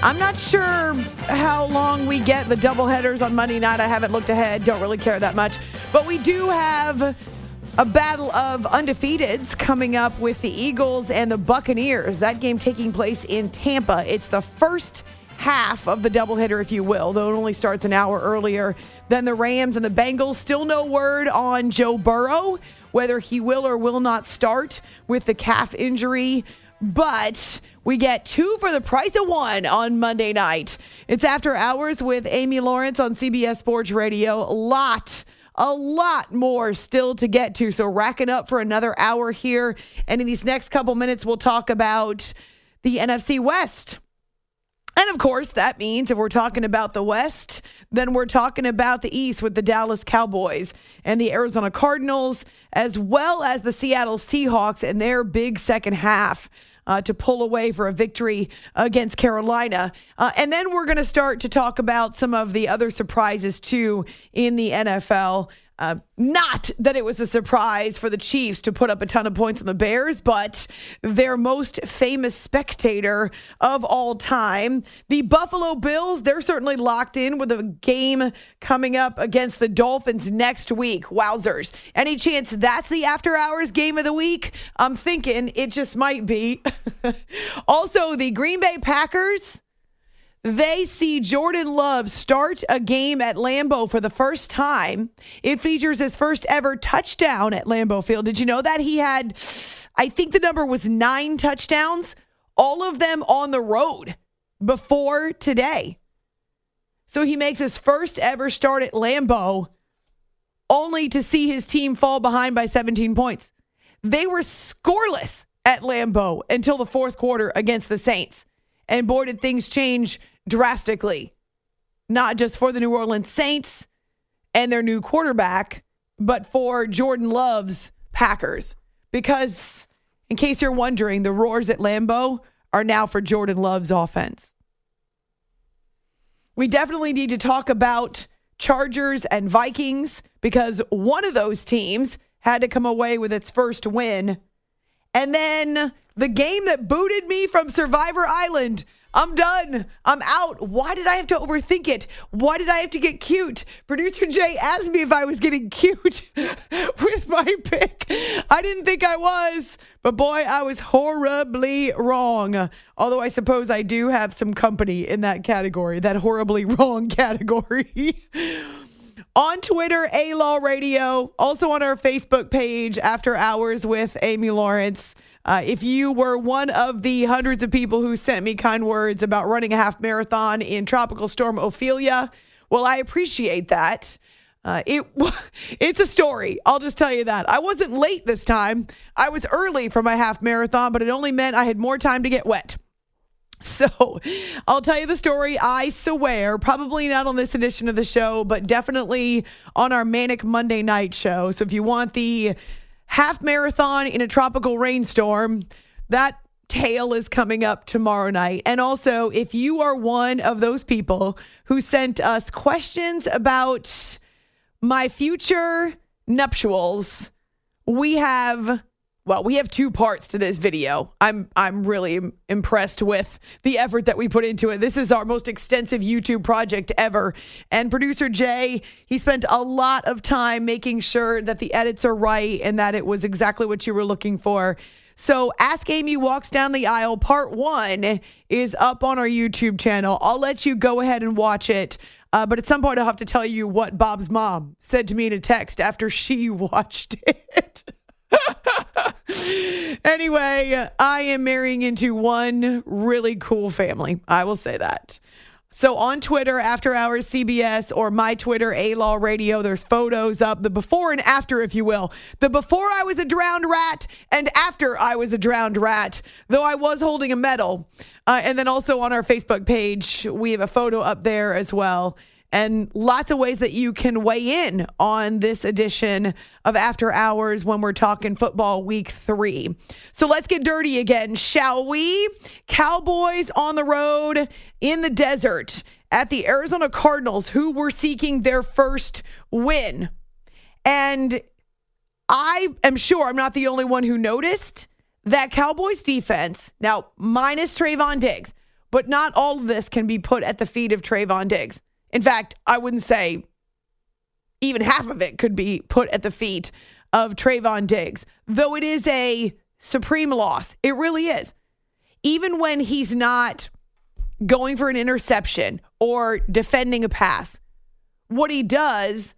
I'm not sure how long we get the doubleheaders on Monday night. I haven't looked ahead, don't really care that much. But we do have a battle of undefeateds coming up with the Eagles and the Buccaneers. That game taking place in Tampa. It's the first half of the doubleheader, if you will, though it only starts an hour earlier than the Rams and the Bengals. Still no word on Joe Burrow, whether he will or will not start with the calf injury. But we get two for the price of one on Monday night. It's after hours with Amy Lawrence on CBS Sports Radio. A lot a lot more still to get to. So, racking up for another hour here. And in these next couple minutes, we'll talk about the NFC West. And of course, that means if we're talking about the West, then we're talking about the East with the Dallas Cowboys and the Arizona Cardinals, as well as the Seattle Seahawks and their big second half uh, to pull away for a victory against Carolina. Uh, and then we're going to start to talk about some of the other surprises, too, in the NFL. Uh, not that it was a surprise for the Chiefs to put up a ton of points on the Bears, but their most famous spectator of all time, the Buffalo Bills, they're certainly locked in with a game coming up against the Dolphins next week. Wowzers. Any chance that's the after hours game of the week? I'm thinking it just might be. also, the Green Bay Packers they see Jordan Love start a game at Lambeau for the first time. It features his first ever touchdown at Lambeau Field. Did you know that? He had, I think the number was nine touchdowns, all of them on the road before today. So he makes his first ever start at Lambeau only to see his team fall behind by 17 points. They were scoreless at Lambeau until the fourth quarter against the Saints. And boy, did things change drastically, not just for the New Orleans Saints and their new quarterback, but for Jordan Love's Packers. Because, in case you're wondering, the roars at Lambeau are now for Jordan Love's offense. We definitely need to talk about Chargers and Vikings because one of those teams had to come away with its first win. And then the game that booted me from Survivor Island. I'm done. I'm out. Why did I have to overthink it? Why did I have to get cute? Producer Jay asked me if I was getting cute with my pick. I didn't think I was, but boy, I was horribly wrong. Although I suppose I do have some company in that category, that horribly wrong category. on Twitter, A Law Radio, also on our Facebook page, After Hours with Amy Lawrence. Uh, if you were one of the hundreds of people who sent me kind words about running a half marathon in Tropical Storm Ophelia, well, I appreciate that. Uh, it it's a story. I'll just tell you that. I wasn't late this time. I was early for my half marathon, but it only meant I had more time to get wet. So I'll tell you the story. I swear, probably not on this edition of the show, but definitely on our Manic Monday night show. So if you want the half marathon in a tropical rainstorm. That tale is coming up tomorrow night. And also, if you are one of those people who sent us questions about my future nuptials, we have well, we have two parts to this video. I'm I'm really impressed with the effort that we put into it. This is our most extensive YouTube project ever. And producer Jay, he spent a lot of time making sure that the edits are right and that it was exactly what you were looking for. So, Ask Amy Walks Down the Aisle, part one, is up on our YouTube channel. I'll let you go ahead and watch it. Uh, but at some point, I'll have to tell you what Bob's mom said to me in a text after she watched it. anyway, I am marrying into one really cool family. I will say that. So on Twitter, After Hours CBS, or my Twitter, A Law Radio, there's photos up, the before and after, if you will. The before I was a drowned rat and after I was a drowned rat, though I was holding a medal. Uh, and then also on our Facebook page, we have a photo up there as well and lots of ways that you can weigh in on this edition of After Hours when we're talking football week three. So let's get dirty again, shall we? Cowboys on the road in the desert at the Arizona Cardinals, who were seeking their first win. And I am sure I'm not the only one who noticed that Cowboys defense, now minus Trevon Diggs, but not all of this can be put at the feet of Trevon Diggs. In fact, I wouldn't say even half of it could be put at the feet of Trevon Diggs, though it is a supreme loss. It really is. Even when he's not going for an interception or defending a pass, what he does,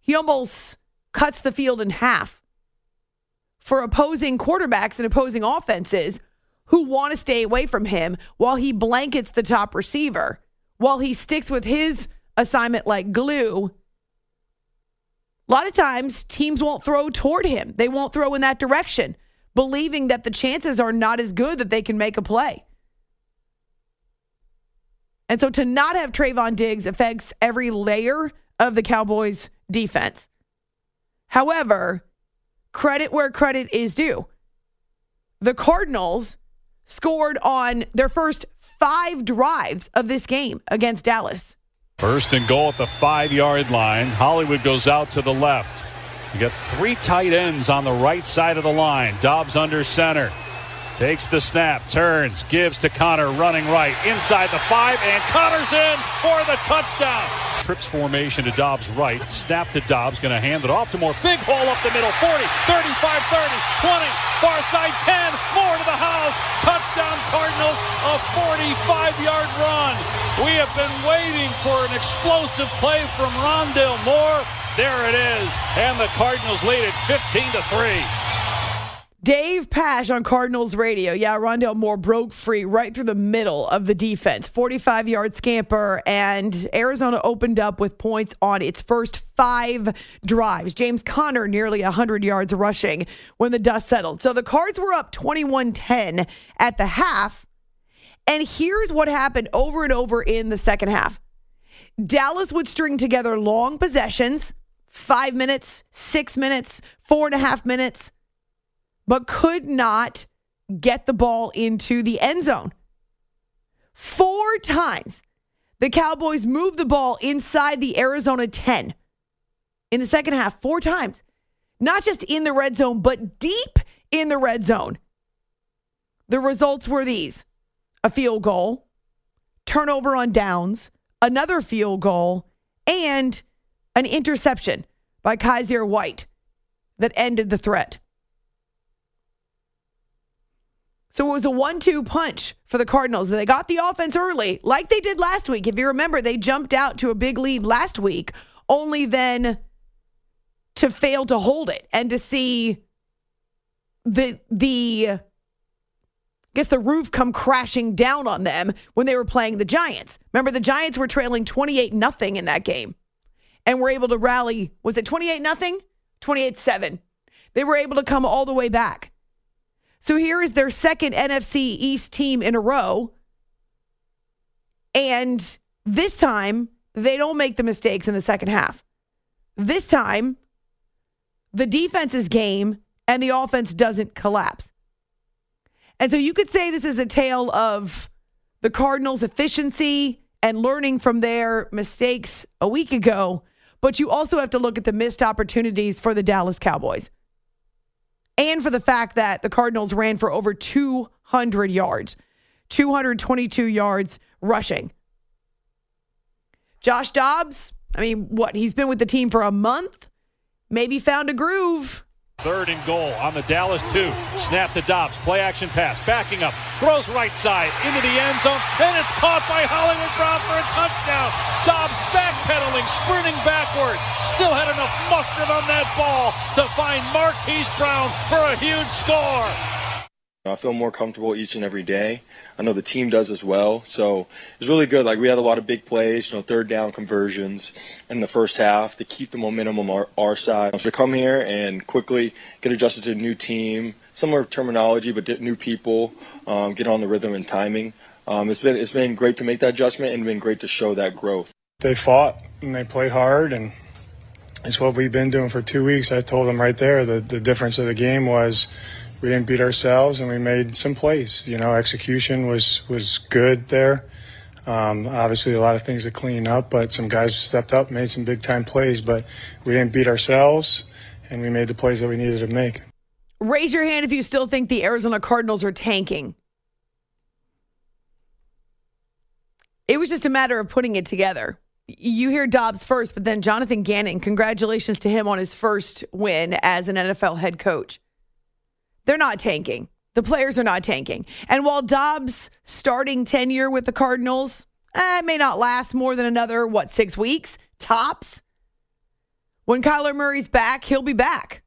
he almost cuts the field in half for opposing quarterbacks and opposing offenses who want to stay away from him while he blankets the top receiver while he sticks with his assignment like glue, a lot of times teams won't throw toward him. They won't throw in that direction, believing that the chances are not as good that they can make a play. And so to not have Trevon Diggs affects every layer of the Cowboys defense. However, credit where credit is due. The Cardinals scored on their first five drives of this game against Dallas. First and goal at the five yard line. Hollywood goes out to the left. You got three tight ends on the right side of the line. Dobbs under center. Takes the snap, turns, gives to Conner, running right inside the five, and Conner's in for the touchdown. Trips formation to Dobbs right. Snap to Dobbs, going to hand it off to Moore. Big hole up the middle 40, 35, 30, 20, far side 10, Moore to the house. Touchdown Cardinals, a 45 yard run. We have been waiting for an explosive play from Rondale Moore. There it is, and the Cardinals lead it 15 to 3. Dave Pasch on Cardinals radio. Yeah, Rondale Moore broke free right through the middle of the defense. 45 yard scamper, and Arizona opened up with points on its first five drives. James Conner nearly 100 yards rushing when the dust settled. So the Cards were up 21 10 at the half. And here's what happened over and over in the second half Dallas would string together long possessions, five minutes, six minutes, four and a half minutes but could not get the ball into the end zone. Four times the Cowboys moved the ball inside the Arizona 10 in the second half, four times. Not just in the red zone, but deep in the red zone. The results were these a field goal, turnover on downs, another field goal, and an interception by Kyzir White that ended the threat. So it was a one two punch for the Cardinals. They got the offense early, like they did last week. If you remember, they jumped out to a big lead last week, only then to fail to hold it and to see the the I guess the roof come crashing down on them when they were playing the Giants. Remember the Giants were trailing 28 nothing in that game and were able to rally was it 28 nothing? 28-7. They were able to come all the way back. So here is their second NFC East team in a row. And this time, they don't make the mistakes in the second half. This time, the defense is game and the offense doesn't collapse. And so you could say this is a tale of the Cardinals' efficiency and learning from their mistakes a week ago, but you also have to look at the missed opportunities for the Dallas Cowboys. And for the fact that the Cardinals ran for over 200 yards, 222 yards rushing. Josh Dobbs, I mean, what? He's been with the team for a month, maybe found a groove. Third and goal on the Dallas two. Snap to Dobbs. Play action pass. Backing up. Throws right side into the end zone. And it's caught by Hollywood Brown for a touchdown. Dobbs backpedaling, sprinting backwards. Still had enough mustard on that ball to find Marquise Brown for a huge score. I feel more comfortable each and every day. I know the team does as well. So it's really good. Like we had a lot of big plays, you know, third down conversions in the first half to keep the momentum on our, our side. So to come here and quickly get adjusted to a new team, similar terminology, but new people, um, get on the rhythm and timing. Um, it's been it's been great to make that adjustment and been great to show that growth. They fought and they played hard and it's what we've been doing for two weeks. I told them right there that the difference of the game was we didn't beat ourselves and we made some plays. You know, execution was was good there. Um, obviously, a lot of things to clean up, but some guys stepped up, made some big time plays. But we didn't beat ourselves, and we made the plays that we needed to make. Raise your hand if you still think the Arizona Cardinals are tanking. It was just a matter of putting it together. You hear Dobbs first, but then Jonathan Gannon, congratulations to him on his first win as an NFL head coach. They're not tanking. The players are not tanking. And while Dobbs' starting tenure with the Cardinals eh, may not last more than another, what, six weeks? Tops. When Kyler Murray's back, he'll be back.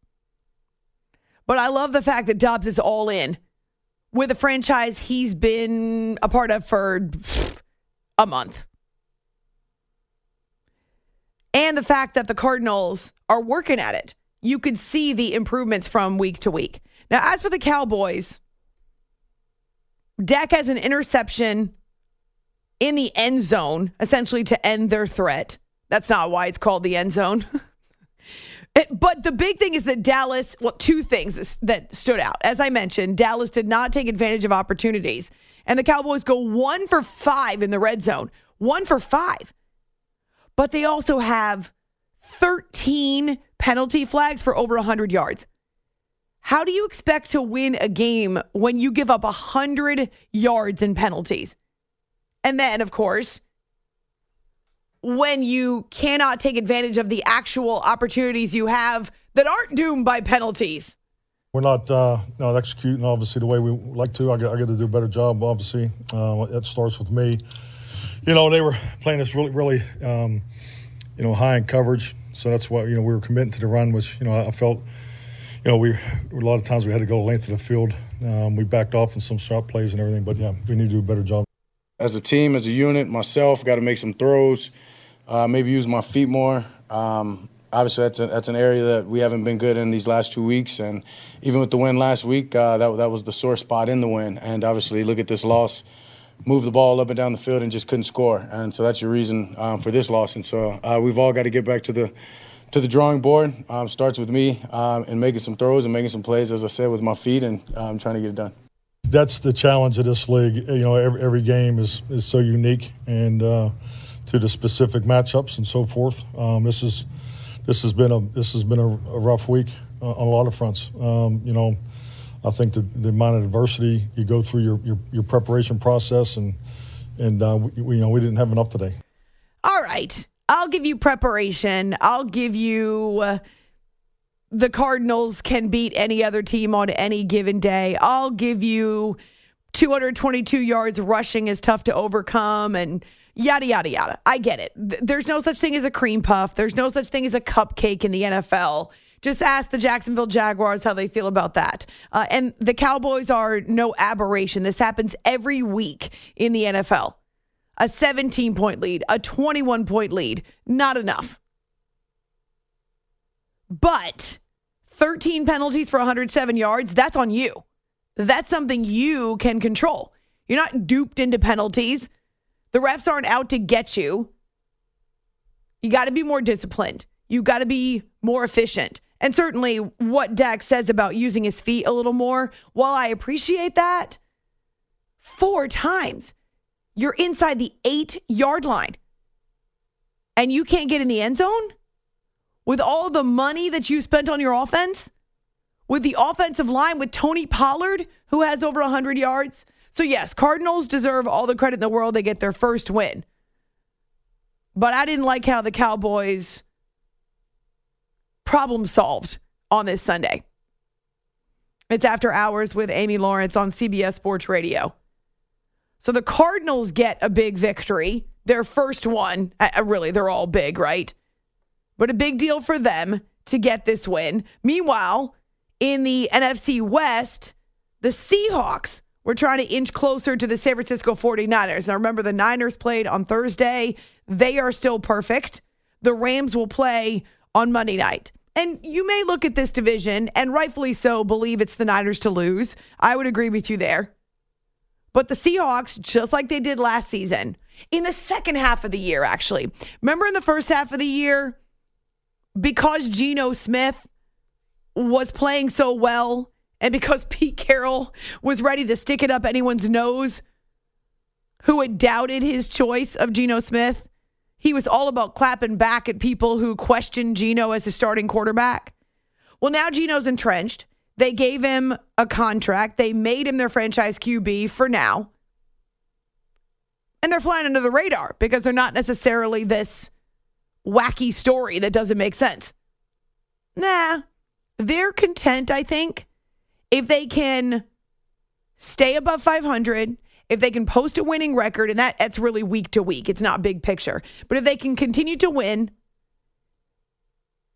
But I love the fact that Dobbs is all in with a franchise he's been a part of for a month. And the fact that the Cardinals are working at it. You could see the improvements from week to week. Now, as for the Cowboys, Dak has an interception in the end zone, essentially to end their threat. That's not why it's called the end zone. it, but the big thing is that Dallas, well, two things that, that stood out. As I mentioned, Dallas did not take advantage of opportunities. And the Cowboys go one for five in the red zone, one for five. But they also have 13 penalty flags for over 100 yards. How do you expect to win a game when you give up 100 yards in penalties? And then, of course, when you cannot take advantage of the actual opportunities you have that aren't doomed by penalties. We're not uh, not executing obviously the way we like to. I got, I got to do a better job. Obviously, uh, that starts with me. You know, they were playing us really, really, um, you know, high in coverage. So that's why you know we were committing to the run, which you know I felt you know, we a lot of times we had to go length of the field. Um, we backed off in some shot plays and everything, but yeah, we need to do a better job. As a team, as a unit, myself, got to make some throws, uh, maybe use my feet more. Um, obviously, that's a, that's an area that we haven't been good in these last two weeks, and even with the win last week, uh, that that was the sore spot in the win. And obviously, look at this loss. Move the ball up and down the field and just couldn't score, and so that's your reason um, for this loss. And so uh, we've all got to get back to the to the drawing board. Um, starts with me um, and making some throws and making some plays, as I said, with my feet, and um, trying to get it done. That's the challenge of this league. You know, every, every game is, is so unique and uh, to the specific matchups and so forth. Um, this is this has been a this has been a, a rough week uh, on a lot of fronts. Um, you know, I think the, the amount of adversity you go through your your, your preparation process and and uh, we, you know we didn't have enough today. All right. I'll give you preparation. I'll give you uh, the Cardinals can beat any other team on any given day. I'll give you 222 yards rushing is tough to overcome and yada, yada, yada. I get it. There's no such thing as a cream puff, there's no such thing as a cupcake in the NFL. Just ask the Jacksonville Jaguars how they feel about that. Uh, and the Cowboys are no aberration. This happens every week in the NFL a 17 point lead, a 21 point lead. Not enough. But 13 penalties for 107 yards, that's on you. That's something you can control. You're not duped into penalties. The refs aren't out to get you. You got to be more disciplined. You got to be more efficient. And certainly what Dak says about using his feet a little more, while I appreciate that, four times you're inside the eight yard line and you can't get in the end zone with all the money that you spent on your offense, with the offensive line with Tony Pollard, who has over 100 yards. So, yes, Cardinals deserve all the credit in the world. They get their first win. But I didn't like how the Cowboys problem solved on this Sunday. It's after hours with Amy Lawrence on CBS Sports Radio. So the Cardinals get a big victory, their first one. Really, they're all big, right? But a big deal for them to get this win. Meanwhile, in the NFC West, the Seahawks were trying to inch closer to the San Francisco 49ers. Now, remember, the Niners played on Thursday. They are still perfect. The Rams will play on Monday night. And you may look at this division and rightfully so believe it's the Niners to lose. I would agree with you there. But the Seahawks, just like they did last season, in the second half of the year, actually. Remember in the first half of the year, because Geno Smith was playing so well and because Pete Carroll was ready to stick it up anyone's nose who had doubted his choice of Geno Smith, he was all about clapping back at people who questioned Geno as a starting quarterback. Well, now Geno's entrenched. They gave him a contract. They made him their franchise QB for now. And they're flying under the radar because they're not necessarily this wacky story that doesn't make sense. Nah, they're content, I think, if they can stay above 500, if they can post a winning record, and that, that's really week to week, it's not big picture. But if they can continue to win,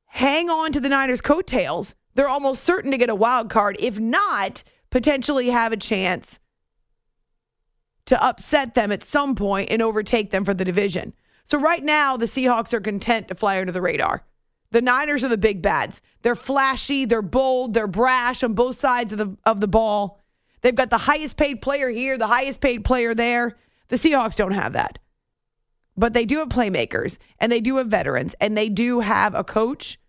hang on to the Niners' coattails, they're almost certain to get a wild card. If not, potentially have a chance to upset them at some point and overtake them for the division. So right now, the Seahawks are content to fly under the radar. The Niners are the big bads. They're flashy, they're bold, they're brash on both sides of the of the ball. They've got the highest paid player here, the highest paid player there. The Seahawks don't have that. But they do have playmakers and they do have veterans and they do have a coach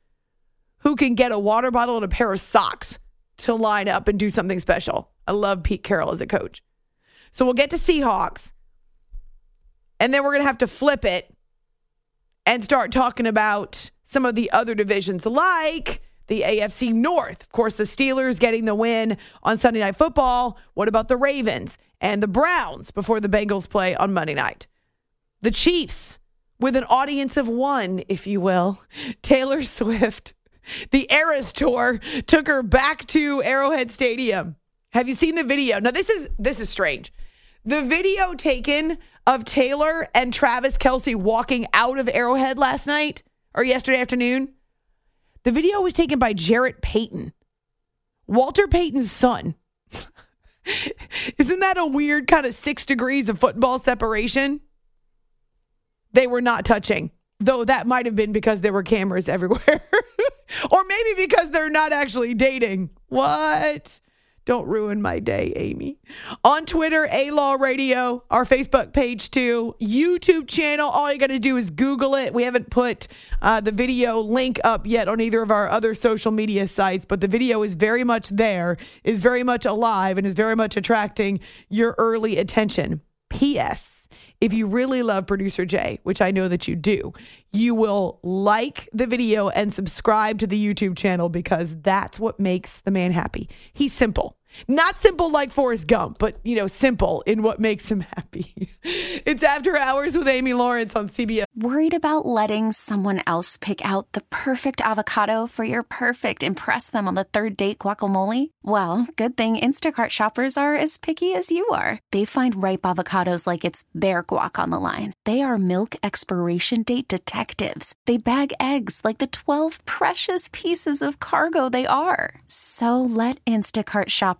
who can get a water bottle and a pair of socks to line up and do something special. I love Pete Carroll as a coach. So we'll get to Seahawks. And then we're going to have to flip it and start talking about some of the other divisions like the AFC North. Of course, the Steelers getting the win on Sunday Night Football. What about the Ravens and the Browns before the Bengals play on Monday night? The Chiefs with an audience of one, if you will. Taylor Swift, the Eras Tour took her back to Arrowhead Stadium. Have you seen the video? Now this is this is strange. The video taken of Taylor and Travis Kelce walking out of Arrowhead last night or yesterday afternoon the video was taken by Jarrett Payton, Walter Payton's son. Isn't that a weird kind of six degrees of football separation? They were not touching, though that might have been because there were cameras everywhere. or maybe because they're not actually dating. What? Don't ruin my day, Amy. On Twitter, A Law Radio, our Facebook page too, YouTube channel. All you got to do is Google it. We haven't put uh, the video link up yet on either of our other social media sites, but the video is very much there, is very much alive, and is very much attracting your early attention. P.S if you really love producer Jay, which I know that you do, you will like the video and subscribe to the YouTube channel because that's what makes the man happy. He's simple. Not simple like Forrest Gump, but you know, simple in what makes him happy. it's After Hours with Amy Lawrence on CBS. Worried about letting someone else pick out the perfect avocado for your perfect impress them on the third date guacamole? Well, good thing Instacart shoppers are as picky as you are. They find ripe avocados like it's their guac on the line. They are milk expiration date detectives. They bag eggs like the 12 precious pieces of cargo they are. So let Instacart shoppers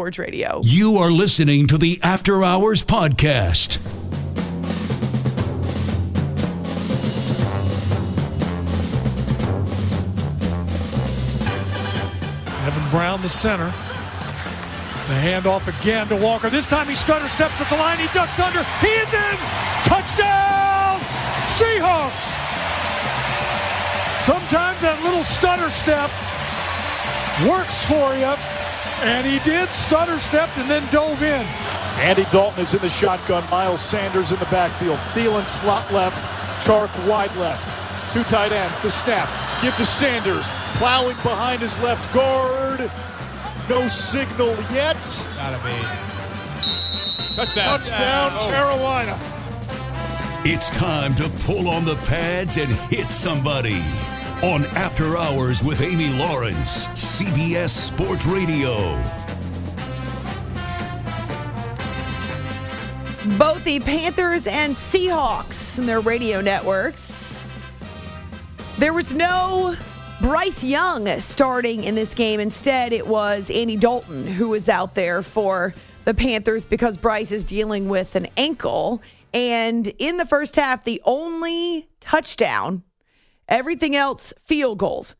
Sports Radio. You are listening to the After Hours Podcast. Evan Brown, the center. The handoff again to Walker. This time he stutter steps at the line. He ducks under. He is in. Touchdown, Seahawks. Sometimes that little stutter step works for you. And he did stutter stepped and then dove in. Andy Dalton is in the shotgun. Miles Sanders in the backfield. Thielen slot left. Chark wide left. Two tight ends. The snap. Give to Sanders. Plowing behind his left guard. No signal yet. Gotta be. Touchdown. Touchdown, Oh. Carolina. It's time to pull on the pads and hit somebody. On After Hours with Amy Lawrence, CBS Sports Radio. Both the Panthers and Seahawks and their radio networks. There was no Bryce Young starting in this game. Instead, it was Andy Dalton who was out there for the Panthers because Bryce is dealing with an ankle. And in the first half, the only touchdown, everything else field goals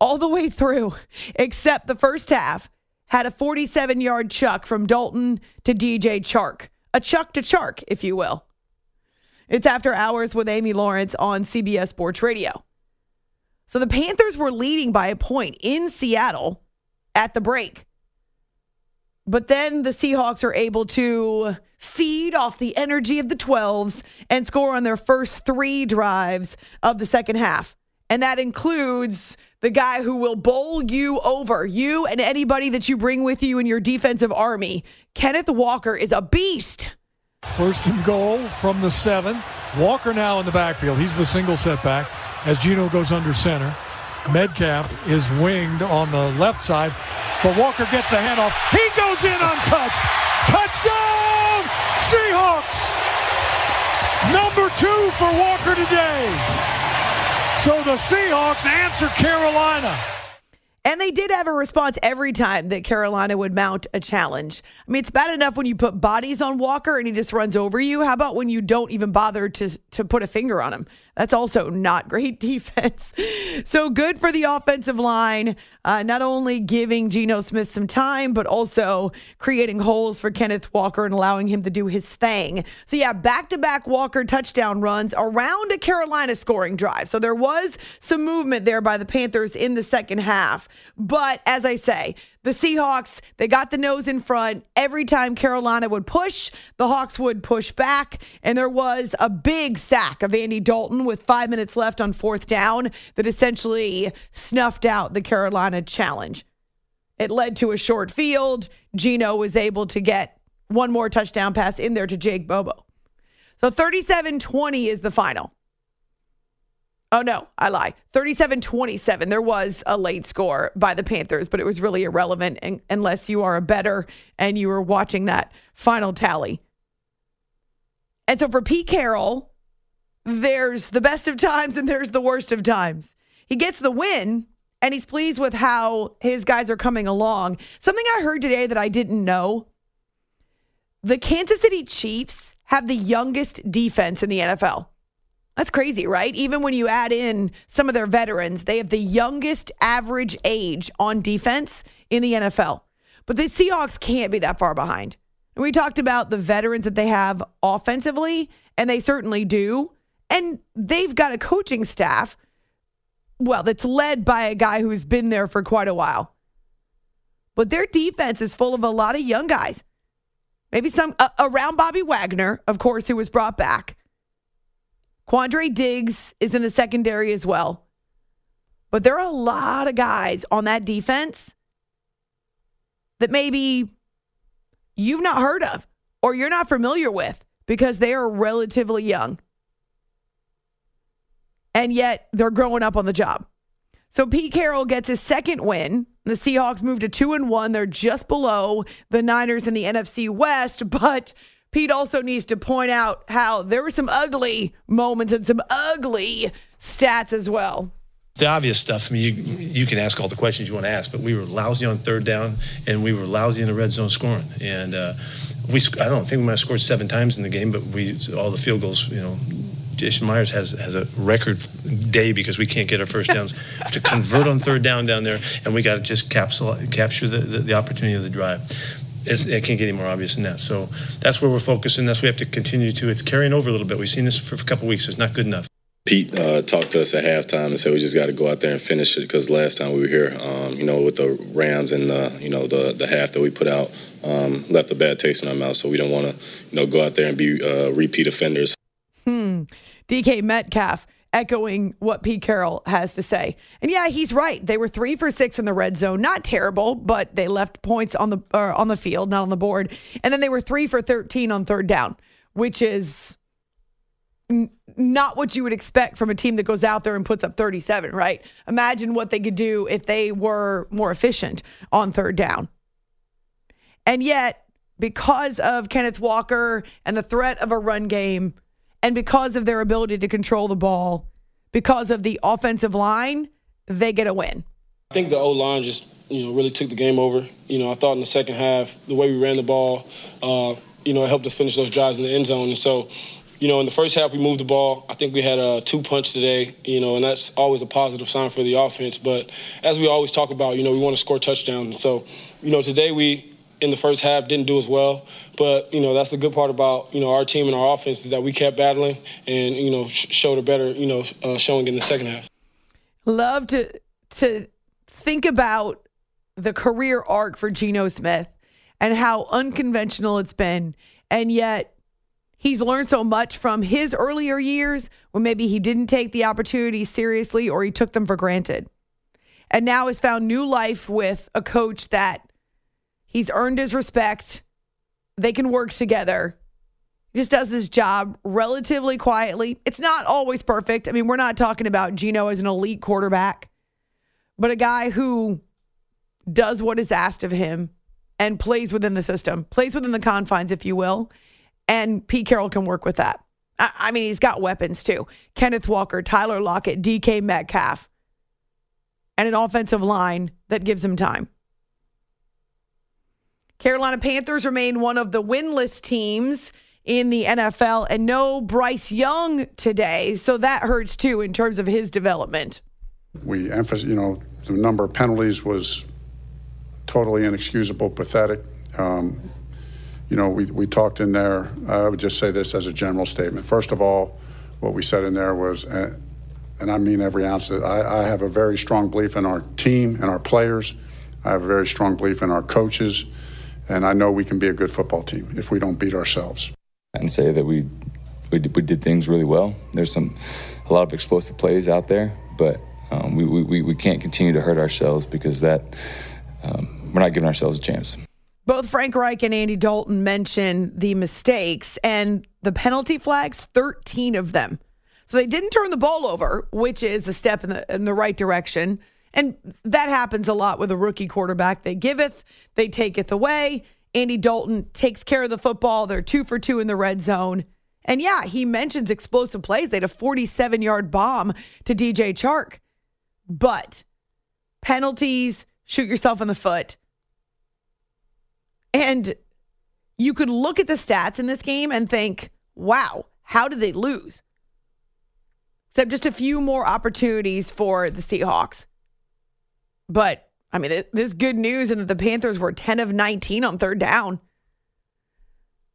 all the way through, except the first half, had a 47 yard chuck from Dalton to DJ Chark. A chuck to Chark, if you will. It's after hours with Amy Lawrence on CBS Sports Radio. So the Panthers were leading by a point in Seattle at the break. But then the Seahawks are able to feed off the energy of the 12s and score on their first three drives of the second half. And that includes the guy who will bowl you over, you and anybody that you bring with you in your defensive army. Kenneth Walker is a beast. First and goal from the seven. Walker now in the backfield. He's the single setback as Geno goes under center. Metcalf is winged on the left side, but Walker gets the handoff. He goes in untouched. Touchdown, Seahawks! Number two for Walker today. So the Seahawks answer Carolina. And they did have a response every time that Carolina would mount a challenge. I mean, it's bad enough when you put bodies on Walker and he just runs over you. How about when you don't even bother to to put a finger on him? That's also not great defense. So good for the offensive line, uh, not only giving Geno Smith some time, but also creating holes for Kenneth Walker and allowing him to do his thing. So, yeah, back to back Walker touchdown runs around a Carolina scoring drive. So there was some movement there by the Panthers in the second half. But as I say, the Seahawks, they got the nose in front. Every time Carolina would push, the Hawks would push back. And there was a big sack of Andy Dalton with five minutes left on fourth down that essentially snuffed out the Carolina challenge. It led to a short field. Geno was able to get one more touchdown pass in there to Jake Bobo. So 37 20 is the final. Oh, no, I lie. 37 27. There was a late score by the Panthers, but it was really irrelevant un- unless you are a better and you were watching that final tally. And so for Pete Carroll, there's the best of times and there's the worst of times. He gets the win and he's pleased with how his guys are coming along. Something I heard today that I didn't know the Kansas City Chiefs have the youngest defense in the NFL. That's crazy, right? Even when you add in some of their veterans, they have the youngest average age on defense in the NFL. But the Seahawks can't be that far behind. And we talked about the veterans that they have offensively, and they certainly do. And they've got a coaching staff, well, that's led by a guy who's been there for quite a while. But their defense is full of a lot of young guys. Maybe some uh, around Bobby Wagner, of course, who was brought back. Quandre Diggs is in the secondary as well. But there are a lot of guys on that defense that maybe you've not heard of or you're not familiar with because they are relatively young. And yet they're growing up on the job. So Pete Carroll gets his second win. The Seahawks move to 2 and 1. They're just below the Niners in the NFC West, but Pete also needs to point out how there were some ugly moments and some ugly stats as well. The obvious stuff. I mean, you you can ask all the questions you want to ask, but we were lousy on third down, and we were lousy in the red zone scoring. And uh, we, I don't think we might have scored seven times in the game, but we all the field goals, you know, Jason Myers has has a record day because we can't get our first downs to convert on third down down there, and we got to just capsule capture the, the, the opportunity of the drive. It's, it can't get any more obvious than that. So that's where we're focusing. That's what we have to continue to. It's carrying over a little bit. We've seen this for a couple weeks. It's not good enough. Pete uh, talked to us at halftime and said we just got to go out there and finish it because last time we were here, um, you know, with the Rams and the, you know the the half that we put out, um, left a bad taste in our mouth. So we don't want to, you know, go out there and be uh, repeat offenders. DK Metcalf echoing what Pete Carroll has to say. And yeah, he's right. They were three for six in the red zone. Not terrible, but they left points on the uh, on the field, not on the board. And then they were three for thirteen on third down, which is n- not what you would expect from a team that goes out there and puts up 37, right? Imagine what they could do if they were more efficient on third down. And yet, because of Kenneth Walker and the threat of a run game, and because of their ability to control the ball, because of the offensive line, they get a win. I think the O line just you know really took the game over. You know, I thought in the second half the way we ran the ball, uh, you know, it helped us finish those drives in the end zone. And so, you know, in the first half we moved the ball. I think we had a two punch today. You know, and that's always a positive sign for the offense. But as we always talk about, you know, we want to score touchdowns. And so, you know, today we in the first half didn't do as well. But you know that's the good part about you know our team and our offense is that we kept battling and you know sh- showed a better you know uh, showing in the second half. Love to to think about the career arc for Geno Smith and how unconventional it's been, and yet he's learned so much from his earlier years when maybe he didn't take the opportunity seriously or he took them for granted. And now has found new life with a coach that He's earned his respect. They can work together. He just does his job relatively quietly. It's not always perfect. I mean, we're not talking about Geno as an elite quarterback, but a guy who does what is asked of him and plays within the system, plays within the confines, if you will. And Pete Carroll can work with that. I, I mean, he's got weapons too Kenneth Walker, Tyler Lockett, DK Metcalf, and an offensive line that gives him time. Carolina Panthers remain one of the winless teams in the NFL and no Bryce Young today. So that hurts too in terms of his development. We emphasize, you know, the number of penalties was totally inexcusable, pathetic. Um, you know, we, we talked in there, I would just say this as a general statement. First of all, what we said in there was, uh, and I mean every ounce of it, I, I have a very strong belief in our team and our players. I have a very strong belief in our coaches and I know we can be a good football team if we don't beat ourselves. And say that we we did, we did things really well. There's some a lot of explosive plays out there, but um, we, we we can't continue to hurt ourselves because that um, we're not giving ourselves a chance. Both Frank Reich and Andy Dalton mentioned the mistakes and the penalty flags, 13 of them. So they didn't turn the ball over, which is a step in the in the right direction. And that happens a lot with a rookie quarterback. They giveth, they taketh away. Andy Dalton takes care of the football. They're two for two in the red zone. And yeah, he mentions explosive plays. They had a 47 yard bomb to DJ Chark. But penalties, shoot yourself in the foot. And you could look at the stats in this game and think, wow, how did they lose? Except just a few more opportunities for the Seahawks. But I mean, it, this good news in that the Panthers were 10 of 19 on third down.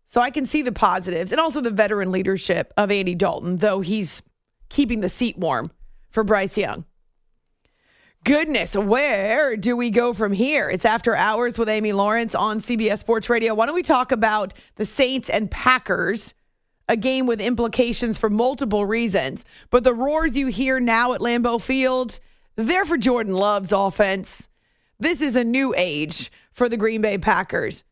So I can see the positives and also the veteran leadership of Andy Dalton, though he's keeping the seat warm for Bryce Young. Goodness, where do we go from here? It's after hours with Amy Lawrence on CBS Sports Radio. Why don't we talk about the Saints and Packers, a game with implications for multiple reasons. But the roars you hear now at Lambeau Field, they're for Jordan Love's offense. This is a new age for the Green Bay Packers.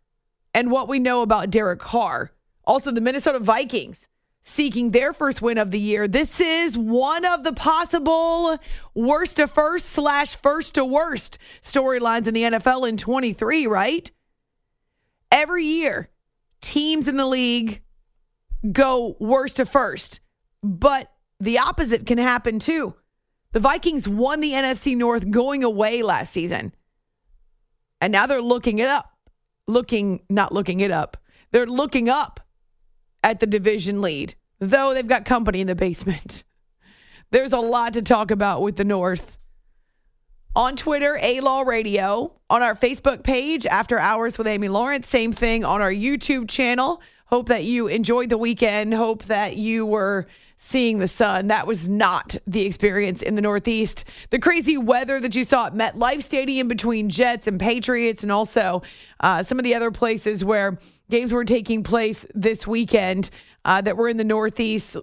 and what we know about Derek Carr. Also, the Minnesota Vikings seeking their first win of the year. This is one of the possible worst to first slash first to worst storylines in the NFL in 23, right? Every year, teams in the league go worst to first, but the opposite can happen too. The Vikings won the NFC North going away last season. And now they're looking it up. Looking, not looking it up. They're looking up at the division lead, though they've got company in the basement. There's a lot to talk about with the North. On Twitter, A Law Radio. On our Facebook page, After Hours with Amy Lawrence. Same thing on our YouTube channel. Hope that you enjoyed the weekend. Hope that you were seeing the sun. That was not the experience in the Northeast. The crazy weather that you saw at MetLife Stadium between Jets and Patriots, and also uh, some of the other places where games were taking place this weekend uh, that were in the Northeast.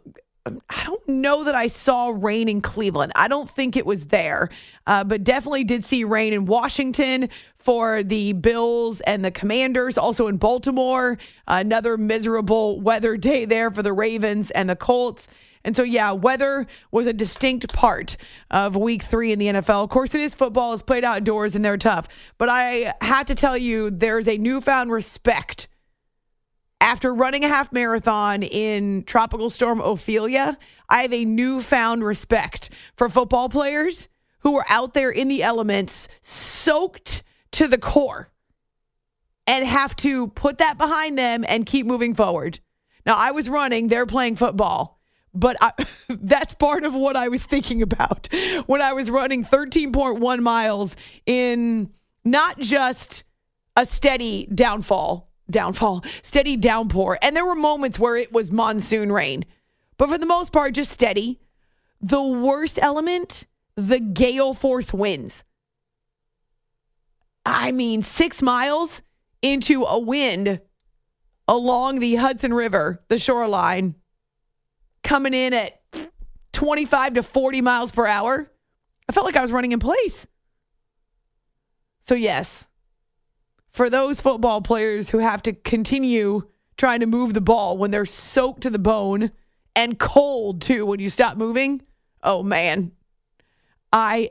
I don't know that I saw rain in Cleveland. I don't think it was there, uh, but definitely did see rain in Washington for the Bills and the Commanders. Also in Baltimore, another miserable weather day there for the Ravens and the Colts. And so, yeah, weather was a distinct part of week three in the NFL. Of course, it is football, it's played outdoors, and they're tough. But I have to tell you, there's a newfound respect after running a half marathon in Tropical Storm Ophelia, I have a newfound respect for football players who are out there in the elements, soaked to the core, and have to put that behind them and keep moving forward. Now, I was running, they're playing football. But I, that's part of what I was thinking about when I was running 13.1 miles in not just a steady downfall, downfall, steady downpour. And there were moments where it was monsoon rain, but for the most part, just steady. The worst element, the gale force winds. I mean, six miles into a wind along the Hudson River, the shoreline, coming in at 25 to 40 miles per hour. I felt like I was running in place. So, yes, for those football players who have to continue trying to move the ball when they're soaked to the bone and cold too when you stop moving, oh man, I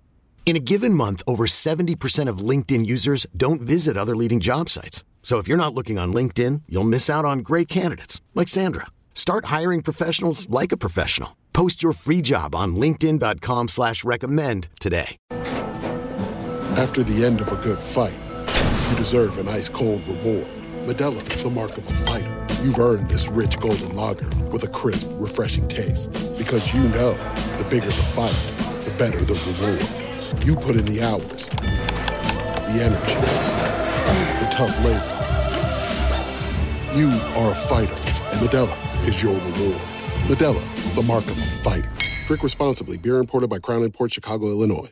In a given month, over 70% of LinkedIn users don't visit other leading job sites. So if you're not looking on LinkedIn, you'll miss out on great candidates like Sandra. Start hiring professionals like a professional. Post your free job on LinkedIn.com slash recommend today. After the end of a good fight, you deserve an ice cold reward. Modelo is the mark of a fighter. You've earned this rich golden lager with a crisp, refreshing taste. Because you know the bigger the fight, the better the reward. You put in the hours, the energy, the tough labor. You are a fighter, and Modelo is your reward. Modelo, the mark of a fighter. Drink responsibly. Beer imported by Crown Imports Chicago, Illinois.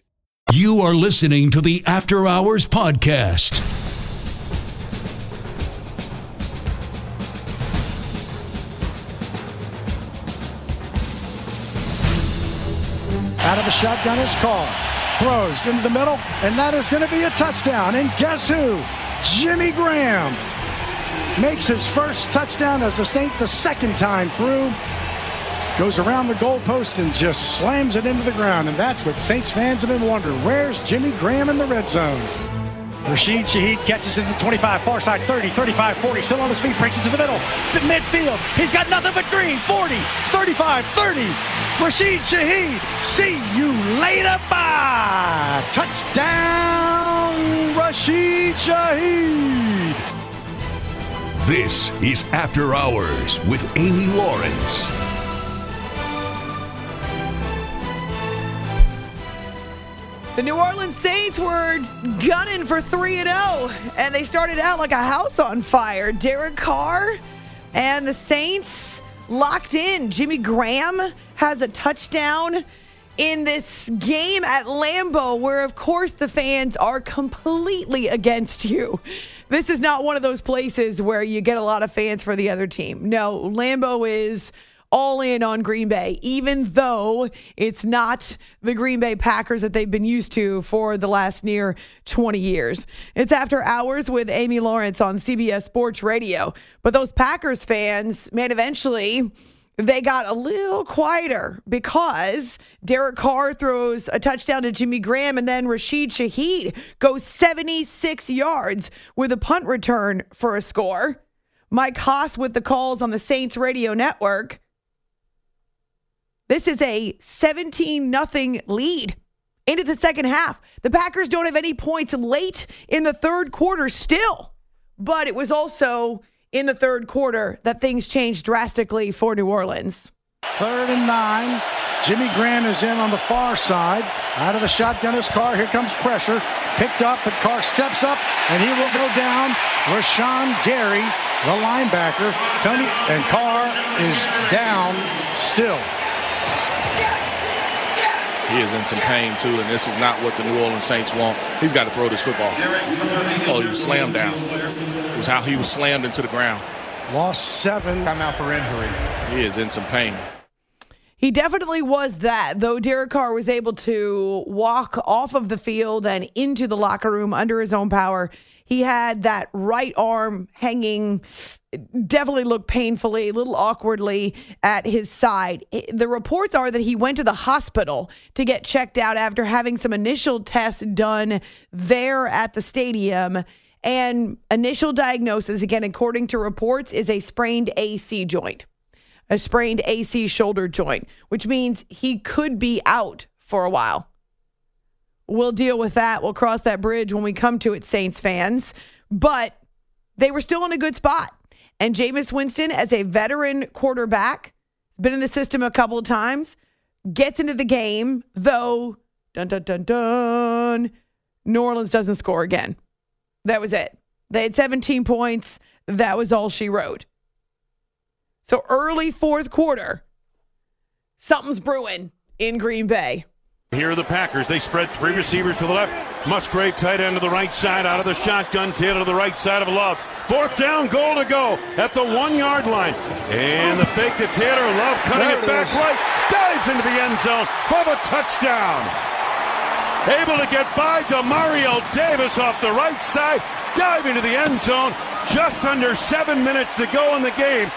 You are listening to the After Hours Podcast. Out of the shotgun is Carr. Throws into the middle, and that is going to be a touchdown. And guess who? Jimmy Graham makes his first touchdown as a Saint the second time through. Goes around the goalpost and just slams it into the ground. And that's what Saints fans have been wondering. Where's Jimmy Graham in the red zone? Rashid Shaheed catches it to the 25, far side 30, 35, 40, still on his feet, breaks it to the middle, the midfield. He's got nothing but green, 40, 35, 30. Rashid Shaheed, see you later. Bye. Touchdown, Rashid Shaheed. This is After Hours with Amy Lawrence. The New Orleans Saints were gunning for 3 0, and they started out like a house on fire. Derek Carr and the Saints locked in. Jimmy Graham has a touchdown in this game at Lambeau, where, of course, the fans are completely against you. This is not one of those places where you get a lot of fans for the other team. No, Lambeau is all in on Green Bay, even though it's not the Green Bay Packers that they've been used to for the last near 20 years. It's after hours with Amy Lawrence on CBS Sports Radio. But those Packers fans, man, eventually they got a little quieter because Derek Carr throws a touchdown to Jimmy Graham and then Rashid Shaheed goes 76 yards with a punt return for a score. Mike Hoss with the calls on the Saints radio network. This is a 17 nothing lead into the second half. The Packers don't have any points late in the third quarter still, but it was also in the third quarter that things changed drastically for New Orleans. Third and nine. Jimmy Graham is in on the far side. Out of the shotgun is Carr. Here comes pressure. Picked up, but Carr steps up, and he will go down. Rashan Gary, the linebacker. Tony and Carr is down still. He is in some pain too, and this is not what the New Orleans Saints want. He's got to throw this football. Oh, he was slammed down. It was how he was slammed into the ground. Lost seven. Time out for injury. He is in some pain. He definitely was that, though Derek Carr was able to walk off of the field and into the locker room under his own power. He had that right arm hanging, definitely looked painfully, a little awkwardly at his side. The reports are that he went to the hospital to get checked out after having some initial tests done there at the stadium. And initial diagnosis, again, according to reports, is a sprained AC joint, a sprained AC shoulder joint, which means he could be out for a while. We'll deal with that. We'll cross that bridge when we come to it, Saints fans. But they were still in a good spot. And Jameis Winston, as a veteran quarterback, been in the system a couple of times, gets into the game, though, dun, dun, dun, dun, New Orleans doesn't score again. That was it. They had 17 points. That was all she wrote. So early fourth quarter, something's brewing in Green Bay. Here are the Packers. They spread three receivers to the left. Musgrave tight end to the right side out of the shotgun. Taylor to the right side of Love. Fourth down, goal to go at the one yard line. And the fake to Taylor. Love cutting it, it back is. right. Dives into the end zone for the touchdown. Able to get by Demario Davis off the right side. Diving to the end zone. Just under seven minutes to go in the game.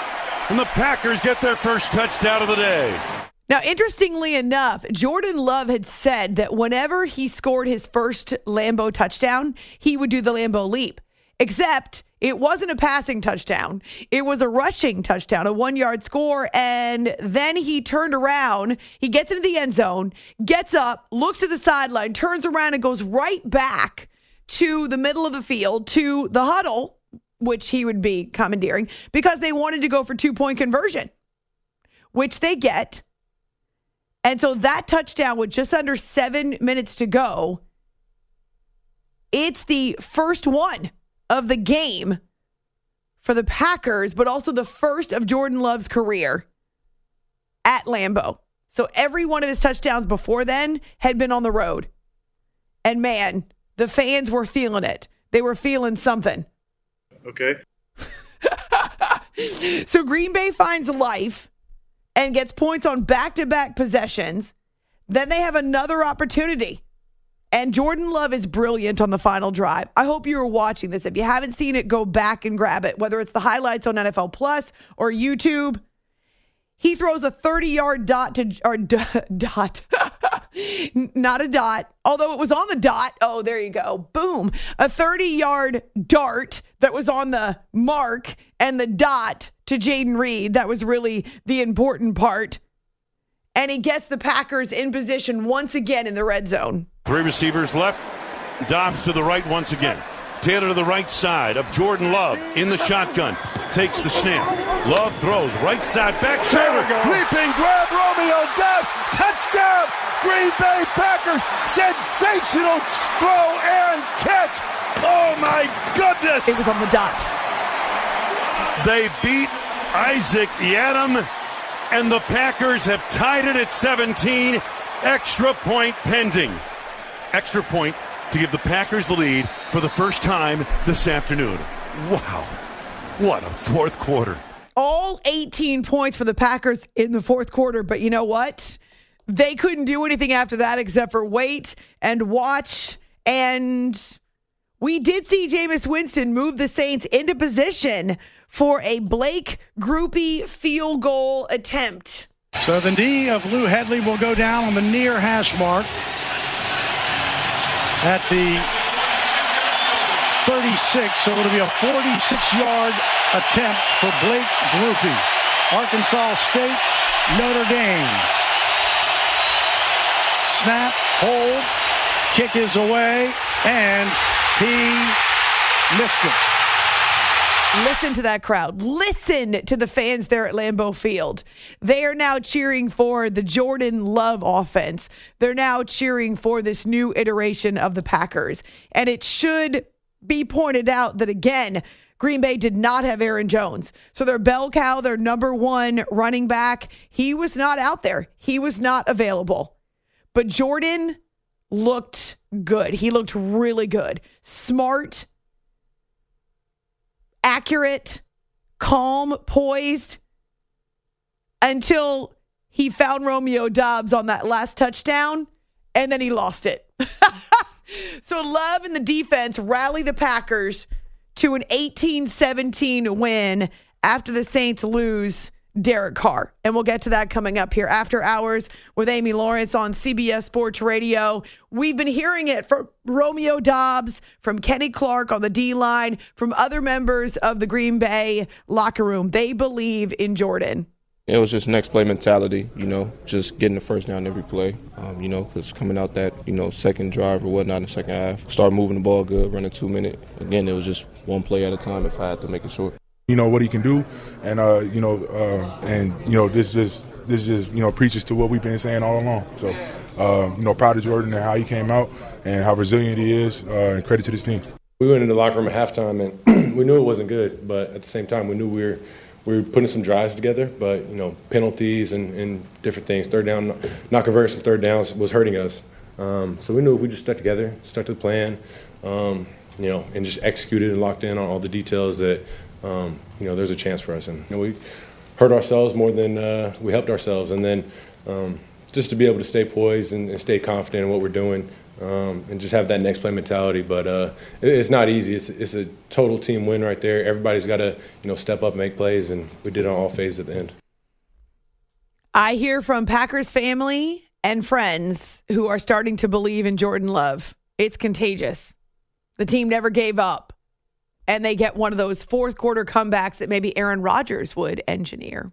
And the Packers get their first touchdown of the day. Now, interestingly enough, Jordan Love had said that whenever he scored his first Lambeau touchdown, he would do the Lambeau leap. Except it wasn't a passing touchdown, it was a rushing touchdown, a one yard score. And then he turned around, he gets into the end zone, gets up, looks at the sideline, turns around, and goes right back to the middle of the field to the huddle, which he would be commandeering because they wanted to go for two point conversion, which they get. And so that touchdown with just under seven minutes to go, it's the first one of the game for the Packers, but also the first of Jordan Love's career at Lambeau. So every one of his touchdowns before then had been on the road. And man, the fans were feeling it. They were feeling something. Okay. So Green Bay finds life and gets points on back to back possessions. Then they have another opportunity. And Jordan Love is brilliant on the final drive. I hope you are watching this. If you haven't seen it, go back and grab it, whether it's the highlights on NFL Plus or YouTube. He throws a 30 yard dot to, or d- dot, not a dot, although it was on the dot. Oh, there you go. Boom. A 30 yard dart that was on the mark and the dot to Jayden Reed. That was really the important part. and he gets the Packers in position once again in the red zone. Three receivers left. Doubs to the right once again. Taylor to the right side of Jordan Love in the shotgun. Takes the snap. Love throws right side back shoulder. Leaping grab Romeo Doubs. Touchdown. Green Bay Packers. Sensational throw and catch. Oh my goodness. It was on the dot. They beat Isaac Yiadom, and the Packers have tied it at 17. Extra point pending. Extra point to give the Packers the lead for the first time this afternoon. Wow. What a fourth quarter. All 18 points for the Packers in the fourth quarter, but you know what? They couldn't do anything after that except for wait and watch. And we did see Jameis Winston move the Saints into position for a Blake Grupe field goal attempt. So the knee of Lou Hedley will go down on the near hash mark at the 36. So it'll be a 46-yard attempt for Blake Grupe. Arkansas State, Notre Dame. Snap, hold, kick is away, and he missed it. Listen to that crowd. Listen to the fans there at Lambeau Field. They are now cheering for the Jordan Love offense. They're now cheering for this new iteration of the Packers. And it should be pointed out that, again, Green Bay did not have Aaron Jones. So their bell cow, their number one running back, he was not out there. He was not available. But Jordan looked good. He looked really good. Smart accurate, calm, poised until he found Romeo Doubs on that last touchdown and then he lost it. so Love and the defense rally the Packers to an 18-17 win after the Saints lose Derek Carr. And we'll get to that coming up here after hours with Amy Lawrence on CBS Sports Radio. We've been hearing it from Romeo Doubs, from Kenny Clark on the D line, from other members of the Green Bay locker room. They believe in Jordan. It was just next play mentality, you know, just getting the first down every play, um, you know, because coming out that, you know, second drive or whatnot in the second half, start moving the ball good, running two minute. Again, it was just one play at a time if I had to make it short you know what he can do, and uh, you know, uh, and you know, this just this just you know preaches to what we've been saying all along. So, uh, you know, proud of Jordan and how he came out and how resilient he is, uh, and credit to this team. We went into the locker room at halftime, and we knew it wasn't good, but at the same time, we knew we were we were putting some drives together, but you know, penalties and, and different things, third down, not converting some third downs was hurting us. Um, so we knew if we just stuck together, stuck to the plan, um, you know, and just executed and locked in on all the details that um, you know, there's a chance for us. And you know, we hurt ourselves more than uh, we helped ourselves. And then um, just to be able to stay poised and, and stay confident in what we're doing um, and just have that next play mentality. But uh, it, it's not easy. It's, it's a total team win right there. Everybody's got to, you know, step up, and make plays, and we did on all phases at the end. I hear from Packers family and friends who are starting to believe in Jordan Love. It's contagious. The team never gave up and they get one of those fourth quarter comebacks that maybe Aaron Rodgers would engineer.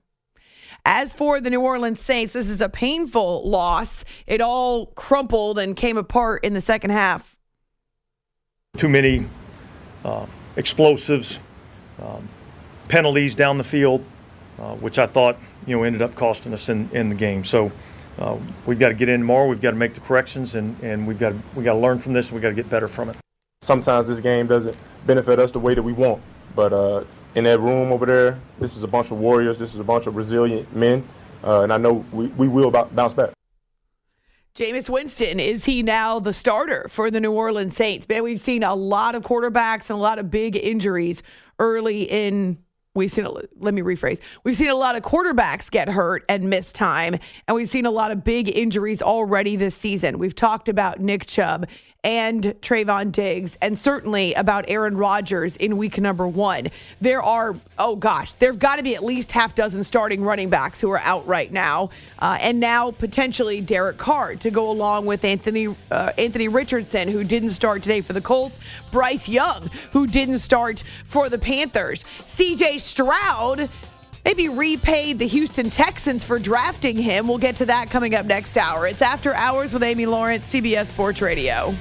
As for the New Orleans Saints, this is a painful loss. It all crumpled and came apart in the second half. Too many uh, explosives, um, penalties down the field, uh, which I thought you know ended up costing us in, in the game. So uh, we've got to get in more. We've got to make the corrections, and, and we've got to, we got to learn from this. We've got to get better from it sometimes this game doesn't benefit us the way that we want. But uh, in that room over there, this is a bunch of warriors. This is a bunch of resilient men, uh, and I know we, we will bounce back. Jameis Winston, is he now the starter for the New Orleans Saints? Man, we've seen a lot of quarterbacks and a lot of big injuries early in We've seen, let me rephrase. We've seen a lot of quarterbacks get hurt and miss time, and we've seen a lot of big injuries already this season. We've talked about Nick Chubb and Trevon Diggs, and certainly about Aaron Rodgers in week number one. There are, oh gosh, there've got to be at least half dozen starting running backs who are out right now, uh, and now potentially Derek Carr to go along with Anthony uh, Anthony Richardson, who didn't start today for the Colts, Bryce Young, who didn't start for the Panthers, C.J. Stroud maybe repaid the Houston Texans for drafting him. We'll get to that coming up next hour. It's After Hours with Amy Lawrence, CBS Sports Radio.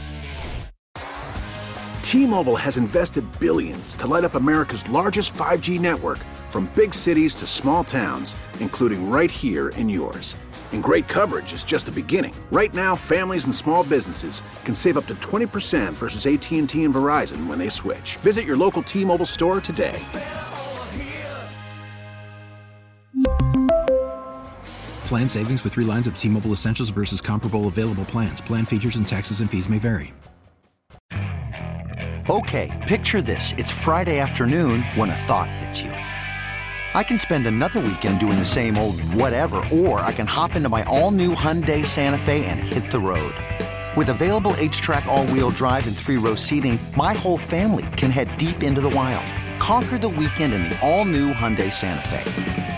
T-Mobile has invested billions to light up America's largest 5G network from big cities to small towns, including right here in yours. And great coverage is just the beginning. Right now, families and small businesses can save up to 20% versus AT&T and Verizon when they switch. Visit your local T-Mobile store today. Plan savings with 3 lines of T-Mobile Essentials versus comparable available plans. Plan features and taxes and fees may vary. Okay, picture this. It's Friday afternoon when a thought hits you. I can spend another weekend doing the same old whatever, or I can hop into my all-new Hyundai Santa Fe and hit the road. With available HTRAC all-wheel drive and three-row seating, my whole family can head deep into the wild. Conquer the weekend in the all-new Hyundai Santa Fe.